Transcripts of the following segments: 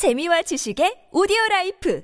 재미와 지식의 오디오 라이프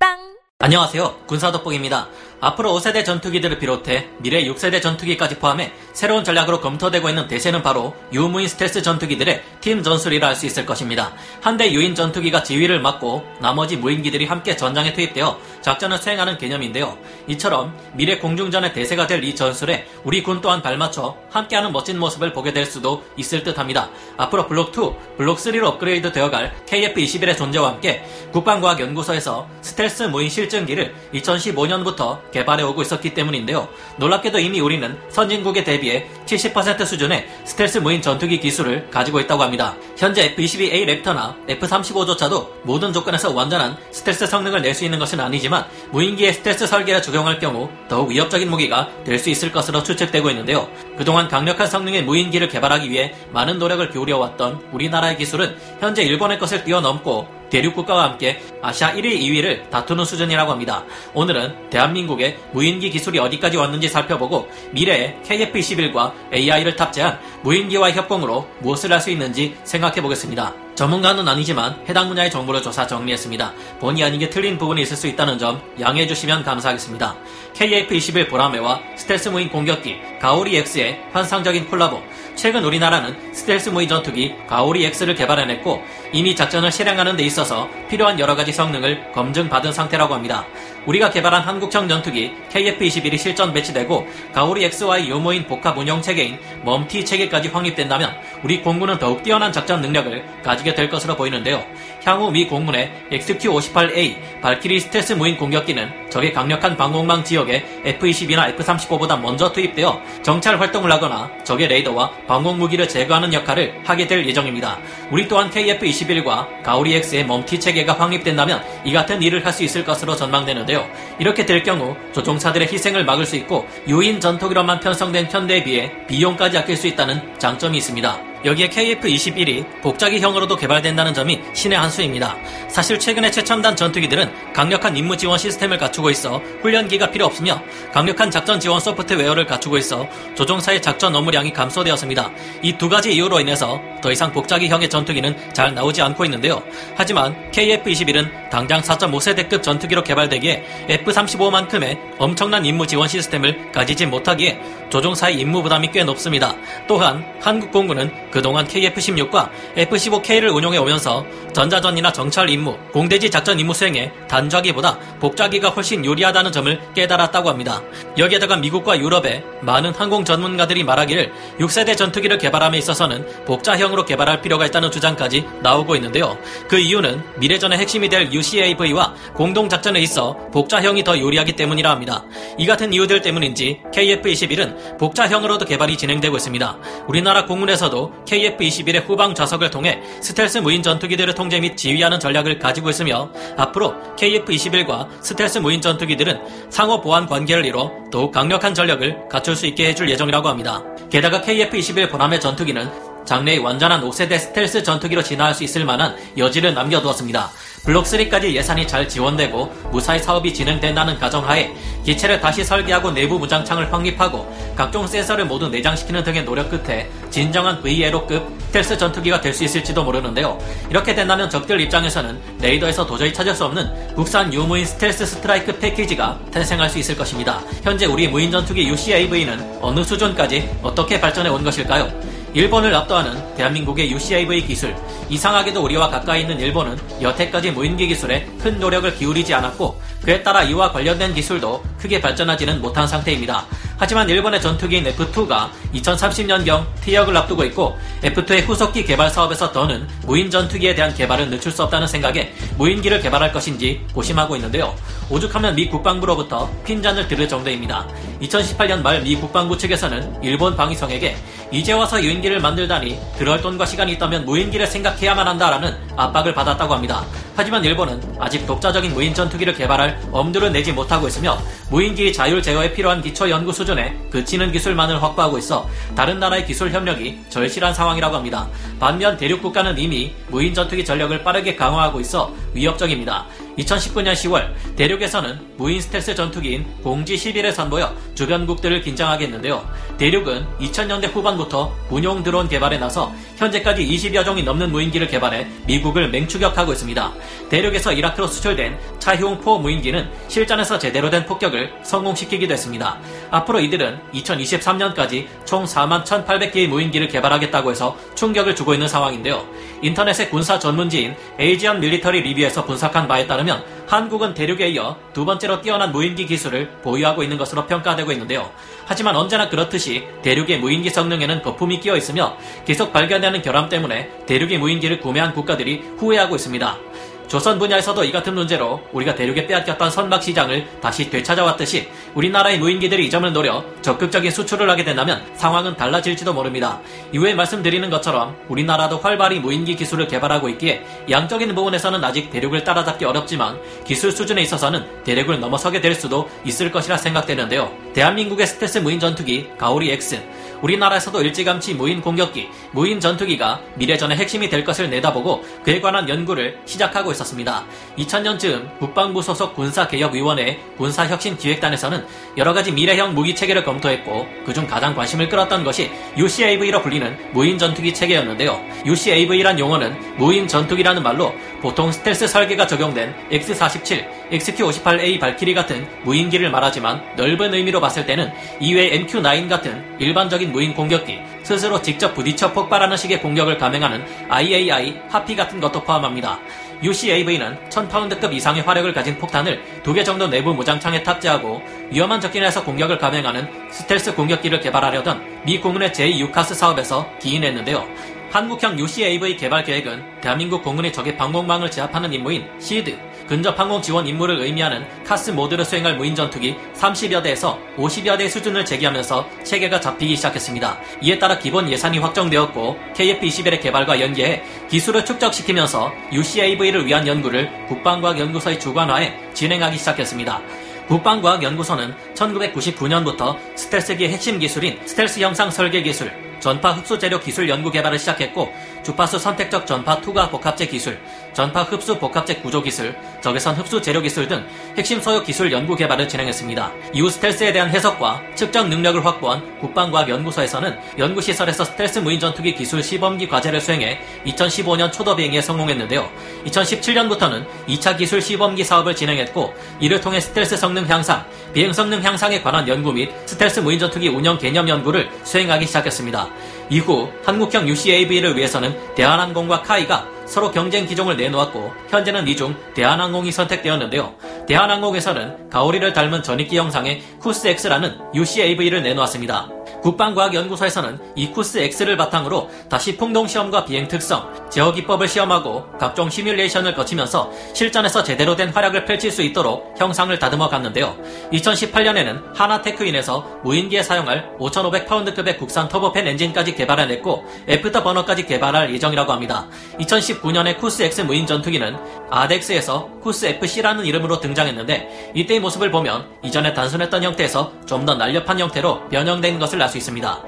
팟빵 안녕하세요. 군사돋보기입니다. 앞으로 5세대 전투기들을 비롯해 미래 6세대 전투기까지 포함해 새로운 전략으로 검토되고 있는 대세는 바로 유무인 스텔스 전투기들의 팀 전술이라 할 수 있을 것입니다. 한대 유인 전투기가 지휘를 맡고 나머지 무인기들이 함께 전장에 투입되어 작전을 수행하는 개념인데요. 이처럼 미래 공중전의 대세가 될 이 전술에 우리 군 또한 발맞춰 함께하는 멋진 모습을 보게 될 수도 있을 듯합니다. 앞으로 블록 2, 블록 3로 업그레이드 되어갈 KF-21의 존재와 함께 국방과학연구소에서 스텔스 무인 실증기를 2015년부터 개발해 오고 있었기 때문인데요. 놀랍게도 이미 우리는 선진국에 대비해 70% 수준의 스텔스 무인 전투기 기술을 가지고 있다고 합니다. 현재 F-22A 랩터나 F-35조차도 모든 조건에서 완전한 스텔스 성능을 낼 수 있는 것은 아니지만 무인기의 스텔스 설계를 적용할 경우 더욱 위협적인 무기가 될 수 있을 것으로 추측되고 있는데요. 그동안 강력한 성능의 무인기를 개발하기 위해 많은 노력을 기울여왔던 우리나라의 기술은 현재 일본의 것을 뛰어넘고 대륙 국가와 함께 아시아 1위, 2위를 다투는 수준이라고 합니다. 오늘은 대한민국의 무인기 기술이 어디까지 왔는지 살펴보고 미래의 KF-21과 AI를 탑재한 무인기와의 협공으로 무엇을 할 수 있는지 생각해 보겠습니다. 전문가는 아니지만 해당 분야의 정보를 조사 정리했습니다. 본의 아니게 틀린 부분이 있을 수 있다는 점 양해해 주시면 감사하겠습니다. KF-21 보라매와 스텔스 무인 공격기 가오리 X의 환상적인 콜라보 최근 우리나라는 스텔스 무인 전투기 가오리 X를 개발해냈고 이미 작전을 실행하는 데 있어서 필요한 여러 가지 성능을 검증받은 상태라고 합니다. 우리가 개발한 한국형 전투기 KF-21이 실전 배치되고 가오리 X와의 유무인 복합 운영 체계인 MUM-T 체계까지 확립된다면 우리 공군은 더욱 뛰어난 작전 능력을 가지게 될 것으로 보이는데요. 향후 미 공군의 XQ-58A 발키리 스텔스 무인 공격기는 적의 강력한 방공망 지역에 F-22나 F-35보다 먼저 투입되어 정찰 활동을 하거나 적의 레이더와 방공 무기를 제거하는 역할을 하게 될 예정입니다. 우리 또한 KF-21과 가오리 X의 멈티 체계가 확립된다면 이 같은 일을 할 수 있을 것으로 전망되는데요. 이렇게 될 경우 조종사들의 희생을 막을 수 있고 유인 전투기로만 편성된 현대에 비해 비용까지 아낄 수 있다는 장점이 있습니다. 여기에 KF-21이 복자기형으로도 개발된다는 점이 신의 한 수입니다. 사실 최근의 최첨단 전투기들은 강력한 임무 지원 시스템을 갖추고 있어 훈련기가 필요 없으며 강력한 작전 지원 소프트웨어를 갖추고 있어 조종사의 작전 업무량이 감소되었습니다. 이 두 가지 이유로 인해서 더 이상 복자기형의 전투기는 잘 나오지 않고 있는데요. 하지만 KF-21은 당장 4.5세대급 전투기로 개발되기에 F-35만큼의 엄청난 임무 지원 시스템을 가지지 못하기에 조종사의 임무 부담이 꽤 높습니다. 또한 한국 공군은 그동안 KF-16과 F-15K를 운용해 오면서 전자전이나 정찰 임무, 공대지 작전 임무 수행에 단좌기보다 복좌기가 훨씬 유리하다는 점을 깨달았다고 합니다. 여기에다가 미국과 유럽의 많은 항공 전문가들이 말하기를 6세대 전투기를 개발함에 있어서는 복좌형으로 개발할 필요가 있다는 주장까지 나오고 있는데요. 그 이유는 미래전의 핵심이 될 UCAV와 공동 작전에 있어 복좌형이 더 유리하기 때문이라 합니다. 이 같은 이유들 때문인지 KF-21은 복좌형으로도 개발이 진행되고 있습니다. 우리나라 공군에서도 KF-21의 후방 좌석을 통해 스텔스 무인 전투기들을 통제 및 지휘하는 전략을 가지고 있으며 앞으로 KF-21과 스텔스 무인 전투기들은 상호 보완 관계를 이뤄 더욱 강력한 전력을 갖출 수 있게 해줄 예정이라고 합니다. 게다가 KF-21 보라매 전투기는 장래의 완전한 5세대 스텔스 전투기로 진화할 수 있을 만한 여지를 남겨두었습니다. 블록3까지 예산이 잘 지원되고 무사히 사업이 진행된다는 가정하에 기체를 다시 설계하고 내부 무장창을 확립하고 각종 센서를 모두 내장시키는 등의 노력 끝에 진정한 VLO급 스텔스 전투기가 될 수 있을지도 모르는데요. 이렇게 된다면 적들 입장에서는 레이더에서 도저히 찾을 수 없는 국산 유무인 스텔스 스트라이크 패키지가 탄생할 수 있을 것입니다. 현재 우리 무인 전투기 UCAV는 어느 수준까지 어떻게 발전해 온 것일까요? 일본을 압도하는 대한민국의 UCAV 기술. 이상하게도 우리와 가까이 있는 일본은 여태까지 무인기 기술에 큰 노력을 기울이지 않았고 그에 따라 이와 관련된 기술도 크게 발전하지는 못한 상태입니다. 하지만 일본의 전투기인 F2가 2030년경 퇴역을 앞두고 있고 F2의 후속기 개발 사업에서 더는 무인 전투기에 대한 개발을 늦출 수 없다는 생각에 무인기를 개발할 것인지 고심하고 있는데요. 오죽하면 미 국방부로부터 핀잔을 들을 정도입니다. 2018년 말 미 국방부 측에서는 일본 방위성에게 이제 와서 유인기를 만들다니 그럴 돈과 시간이 있다면 무인기를 생각해야만 한다라는 압박을 받았다고 합니다. 하지만 일본은 아직 독자적인 무인 전투기를 개발할 엄두를 내지 못하고 있으며 무인기 자율 제어에 필요한 기초 연구 수준 에 그치는 기술만을 확보하고 있어 다른 나라의 기술 협력이 절실한 상황이라고 합니다. 반면 대륙 국가는 이미 무인 전투기 전력을 빠르게 강화하고 있어 위협적입니다. 2019년 10월 대륙에서는 무인 스텔스 전투기인 공지 11을 선보여 주변국들을 긴장하게 했는데요. 대륙은 2000년대 후반부터 군용 드론 개발에 나서 현재까지 20여 종이 넘는 무인기를 개발해 미국을 맹추격하고 있습니다. 대륙에서 이라크로 수출된 차흉포 무인기는 실전에서 제대로 된 폭격을 성공시키기도 했습니다. 앞으로 이들은 2023년까지 총 4만 1,800개의 무인기를 개발하겠다고 해서 충격을 주고 있는 상황인데요. 인터넷의 군사 전문지인 에이지언 밀리터리 리뷰에서 분석한 바에 따르면 한국은 대륙에 이어 두 번째로 뛰어난 무인기 기술을 보유하고 있는 것으로 평가되고 있는데요. 하지만 언제나 그렇듯이 대륙의 무인기 성능에는 거품이 끼어 있으며 계속 발견되는 결함 때문에 대륙의 무인기를 구매한 국가들이 후회하고 있습니다. 조선 분야에서도 이 같은 문제로 우리가 대륙에 빼앗겼던 선박 시장을 다시 되찾아왔듯이 우리나라의 무인기들이 이 점을 노려 적극적인 수출을 하게 된다면 상황은 달라질지도 모릅니다. 이후에 말씀드리는 것처럼 우리나라도 활발히 무인기 기술을 개발하고 있기에 양적인 부분에서는 아직 대륙을 따라잡기 어렵지만 기술 수준에 있어서는 대륙을 넘어서게 될 수도 있을 것이라 생각되는데요. 대한민국의 스텔스 무인 전투기 가오리 X 우리나라에서도 일찌감치 무인 공격기, 무인 전투기가 미래전의 핵심이 될 것을 내다보고 그에 관한 연구를 시작하고 있었습니다. 2000년쯤 국방부 소속 군사개혁위원회 군사혁신기획단에서는 여러 가지 미래형 무기 체계를 검토했고 그중 가장 관심을 끌었던 것이 UCAV로 불리는 무인 전투기 체계였는데요. UCAV란 용어는 무인 전투기라는 말로 보통 스텔스 설계가 적용된 X-47, XQ-58A 발키리 같은 무인기를 말하지만 넓은 의미로 봤을 때는 이외 MQ-9 같은 일반적인 무인 공격기, 스스로 직접 부딪혀 폭발하는 식의 공격을 감행하는 IAI, 하피 같은 것도 포함합니다. UCAV는 1000파운드급 이상의 화력을 가진 폭탄을 두개 정도 내부 무장창에 탑재하고 위험한 접근에서 공격을 감행하는 스텔스 공격기를 개발하려던 미 공군의 제2유카스 사업에서 기인했는데요. 한국형 UCAV 개발 계획은 대한민국 공군의 적의 방공망을 제압하는 임무인 시드, 근접 항공 지원 임무를 의미하는 카스 모드를 수행할 무인 전투기 30여 대에서 50여 대 수준을 제기하면서 체계가 잡히기 시작했습니다. 이에 따라 기본 예산이 확정되었고 KF-21의 개발과 연계해 기술을 축적시키면서 UCAV를 위한 연구를 국방과학연구소의 주관하에 진행하기 시작했습니다. 국방과학연구소는 1999년부터 스텔스기의 핵심 기술인 스텔스 형상 설계 기술, 전파 흡수 재료 기술 연구 개발을 시작했고 주파수 선택적 전파 투과 복합재 기술, 전파 흡수 복합재 구조 기술, 적외선 흡수 재료 기술 등 핵심 소요 기술 연구 개발을 진행했습니다. 이후 스텔스에 대한 해석과 측정 능력을 확보한 국방과학연구소에서는 연구시설에서 스텔스 무인 전투기 기술 시범기 과제를 수행해 2015년 초도 비행에 성공했는데요. 2017년부터는 2차 기술 시범기 사업을 진행했고 이를 통해 스텔스 성능 향상, 비행 성능 향상에 관한 연구 및 스텔스 무인 전투기 운영 개념 연구를 수행하기 시작했습니다. 이후 한국형 UCAV를 위해서는 대한항공과 KAI가 서로 경쟁 기종을 내놓았고 현재는 이 중 대한항공이 선택되었는데요. 대한항공에서는 가오리를 닮은 전익기 형상의 KUS-X라는 UCAV를 내놓았습니다. 국방과학연구소에서는 이 KUS-X를 바탕으로 다시 풍동 시험과 비행 특성, 제어 기법을 시험하고 각종 시뮬레이션을 거치면서 실전에서 제대로 된 활약을 펼칠 수 있도록 형상을 다듬어 갔는데요. 2018년에는 한화테크윈에서 무인기에 사용할 5,500파운드급의 국산 터보팬 엔진까지 개발해냈고 애프터 버너까지 개발할 예정이라고 합니다. 2019년에 KUS-X 무인 전투기는 ADEX에서 KUS-FC라는 이름으로 등장했는데 이때의 모습을 보면 이전에 단순했던 형태에서 좀 더 날렵한 형태로 변형된 것을 알 수 있습니다.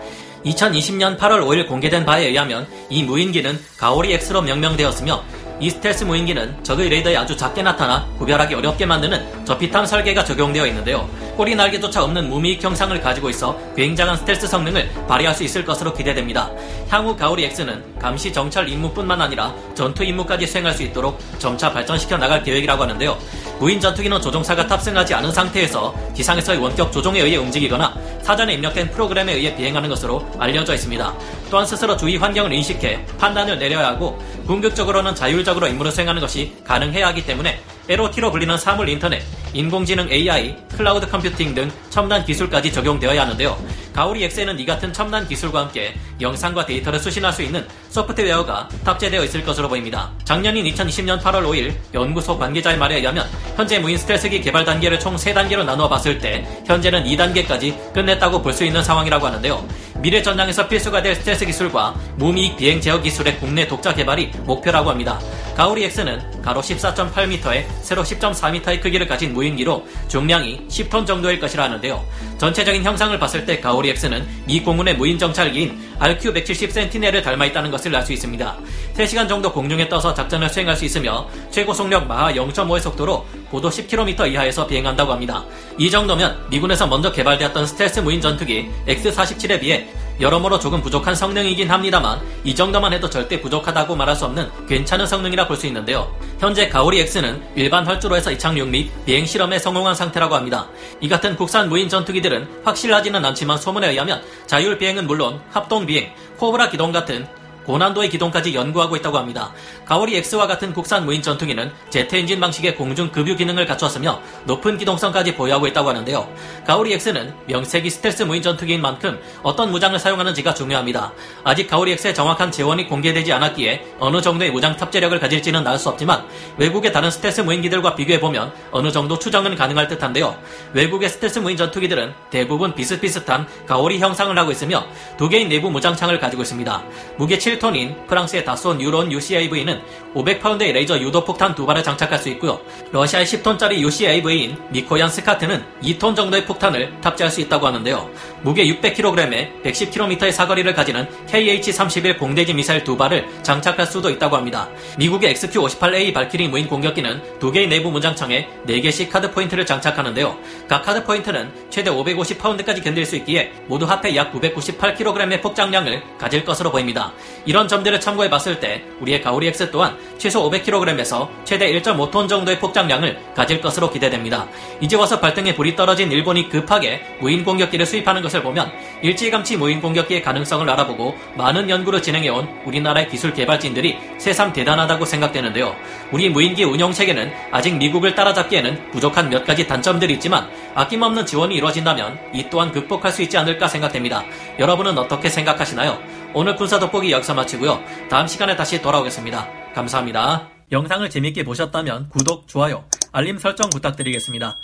2020년 8월 5일 공개된 바에 의하면 이 무인기는 가오리 X로 명명되었으며 이 스텔스 무인기는 적의 레이더에 아주 작게 나타나 구별하기 어렵게 만드는 저피탐 설계가 적용되어 있는데요. 꼬리 날개조차 없는 무미익 형상을 가지고 있어 굉장한 스텔스 성능을 발휘할 수 있을 것으로 기대됩니다. 향후 가오리 X는 감시 정찰 임무뿐만 아니라 전투 임무까지 수행할 수 있도록 점차 발전시켜 나갈 계획이라고 하는데요. 무인 전투기는 조종사가 탑승하지 않은 상태에서 기상에서의 원격 조종에 의해 움직이거나 사전에 입력된 프로그램에 의해 비행하는 것으로 알려져 있습니다. 또한 스스로 주위 환경을 인식해 판단을 내려야 하고 궁극적으로는 자율적으로 임무를 수행하는 것이 가능해야 하기 때문에 IoT로 불리는 사물 인터넷, 인공지능 AI, 클라우드 컴퓨팅 등 첨단 기술까지 적용되어야 하는데요. 가오리 X에는 이 같은 첨단 기술과 함께 영상과 데이터를 수신할 수 있는 소프트웨어가 탑재되어 있을 것으로 보입니다. 작년인 2020년 8월 5일 연구소 관계자의 말에 의하면 현재 무인 스텔스기 개발 단계를 총 3단계로 나누어 봤을 때 현재는 2단계까지 끝냈다고 볼 수 있는 상황이라고 하는데요. 미래 전장에서 필수가 될 스텔스 기술과 무미익 비행 제어 기술의 국내 독자 개발이 목표라고 합니다. 가오리 X는 가로 14.8m에 세로 10.4m의 크기를 가진 무인기로 중량이 10톤 정도일 것이라 하는데요. 전체적인 형상을 봤을 때 가오리 X는 미 공군의 무인 정찰기인 RQ-170 센티넬을 닮아 있다는 것을 알 수 있습니다. 3시간 정도 공중에 떠서 작전을 수행할 수 있으며 최고 속력 마하 0.5의 속도로 고도 10km 이하에서 비행한다고 합니다. 이 정도면 미군에서 먼저 개발되었던 스텔스 무인 전투기 X-47에 비해 여러모로 조금 부족한 성능이긴 합니다만 이 정도만 해도 절대 부족하다고 말할 수 없는 괜찮은 성능이라 볼 수 있는데요. 현재 가오리 X는 일반 활주로에서 이착륙 및 비행 실험에 성공한 상태라고 합니다. 이 같은 국산 무인 전투기들은 확실하지는 않지만 소문에 의하면 자율 비행은 물론 합동 비행, 코브라 기동 같은 고난도의 기동까지 연구하고 있다고 합니다. 가오리 X와 같은 국산 무인 전투기는 제트 엔진 방식의 공중 급유 기능을 갖추었으며 높은 기동성까지 보유하고 있다고 하는데요. 가오리 X는 명색이 스텔스 무인 전투기인 만큼 어떤 무장을 사용하는지가 중요합니다. 아직 가오리 X의 정확한 제원이 공개되지 않았기에 어느 정도의 무장 탑재력을 가질지는 알수 없지만 외국의 다른 스텔스 무인기들과 비교해보면 어느 정도 추정은 가능할 듯한데요. 외국의 스텔스 무인 전투기들은 대부분 비슷비슷한 가오리 형상을 하고 있으며 두 개의 내부 무장창을 가지고 있습니다. 무게 7 톤인 프랑스의 다쏘 뉴론 UCAV는 500파운드의 레이저 유도 폭탄 두 발을 장착할 수 있고요. 러시아의 10톤짜리 UCAV인 미코얀 스카트는 2톤 정도의 폭탄을 탑재할 수 있다고 하는데요. 무게 600kg에 110km의 사거리를 가지는 KH-31 공대지 미사일 두 발을 장착할 수도 있다고 합니다. 미국의 XQ-58A 발키리 무인 공격기는 두 개의 내부 무장창에 4개씩 hard point를 장착하는데요. 각 hard point는 최대 550파운드까지 견딜 수 있기에 모두 합해 약 998kg의 폭장량을 가질 것으로 보입니다. 이런 점들을 참고해 봤을 때 우리의 가오리 X 또한 최소 500kg에서 최대 1.5톤 정도의 폭장량을 가질 것으로 기대됩니다. 이제 와서 발등에 불이 떨어진 일본이 급하게 무인 공격기를 수입하는 것을 보면 일찌감치 무인 공격기의 가능성을 알아보고 많은 연구를 진행해온 우리나라의 기술 개발진들이 새삼 대단하다고 생각되는데요. 우리 무인기 운영 체계는 아직 미국을 따라잡기에는 부족한 몇 가지 단점들이 있지만 아낌없는 지원이 이루어진다면 이 또한 극복할 수 있지 않을까 생각됩니다. 여러분은 어떻게 생각하시나요? 오늘 군사 돋보기 여기서 마치고요. 다음 시간에 다시 돌아오겠습니다. 감사합니다. 영상을 재밌게 보셨다면 구독, 좋아요, 알림 설정 부탁드리겠습니다.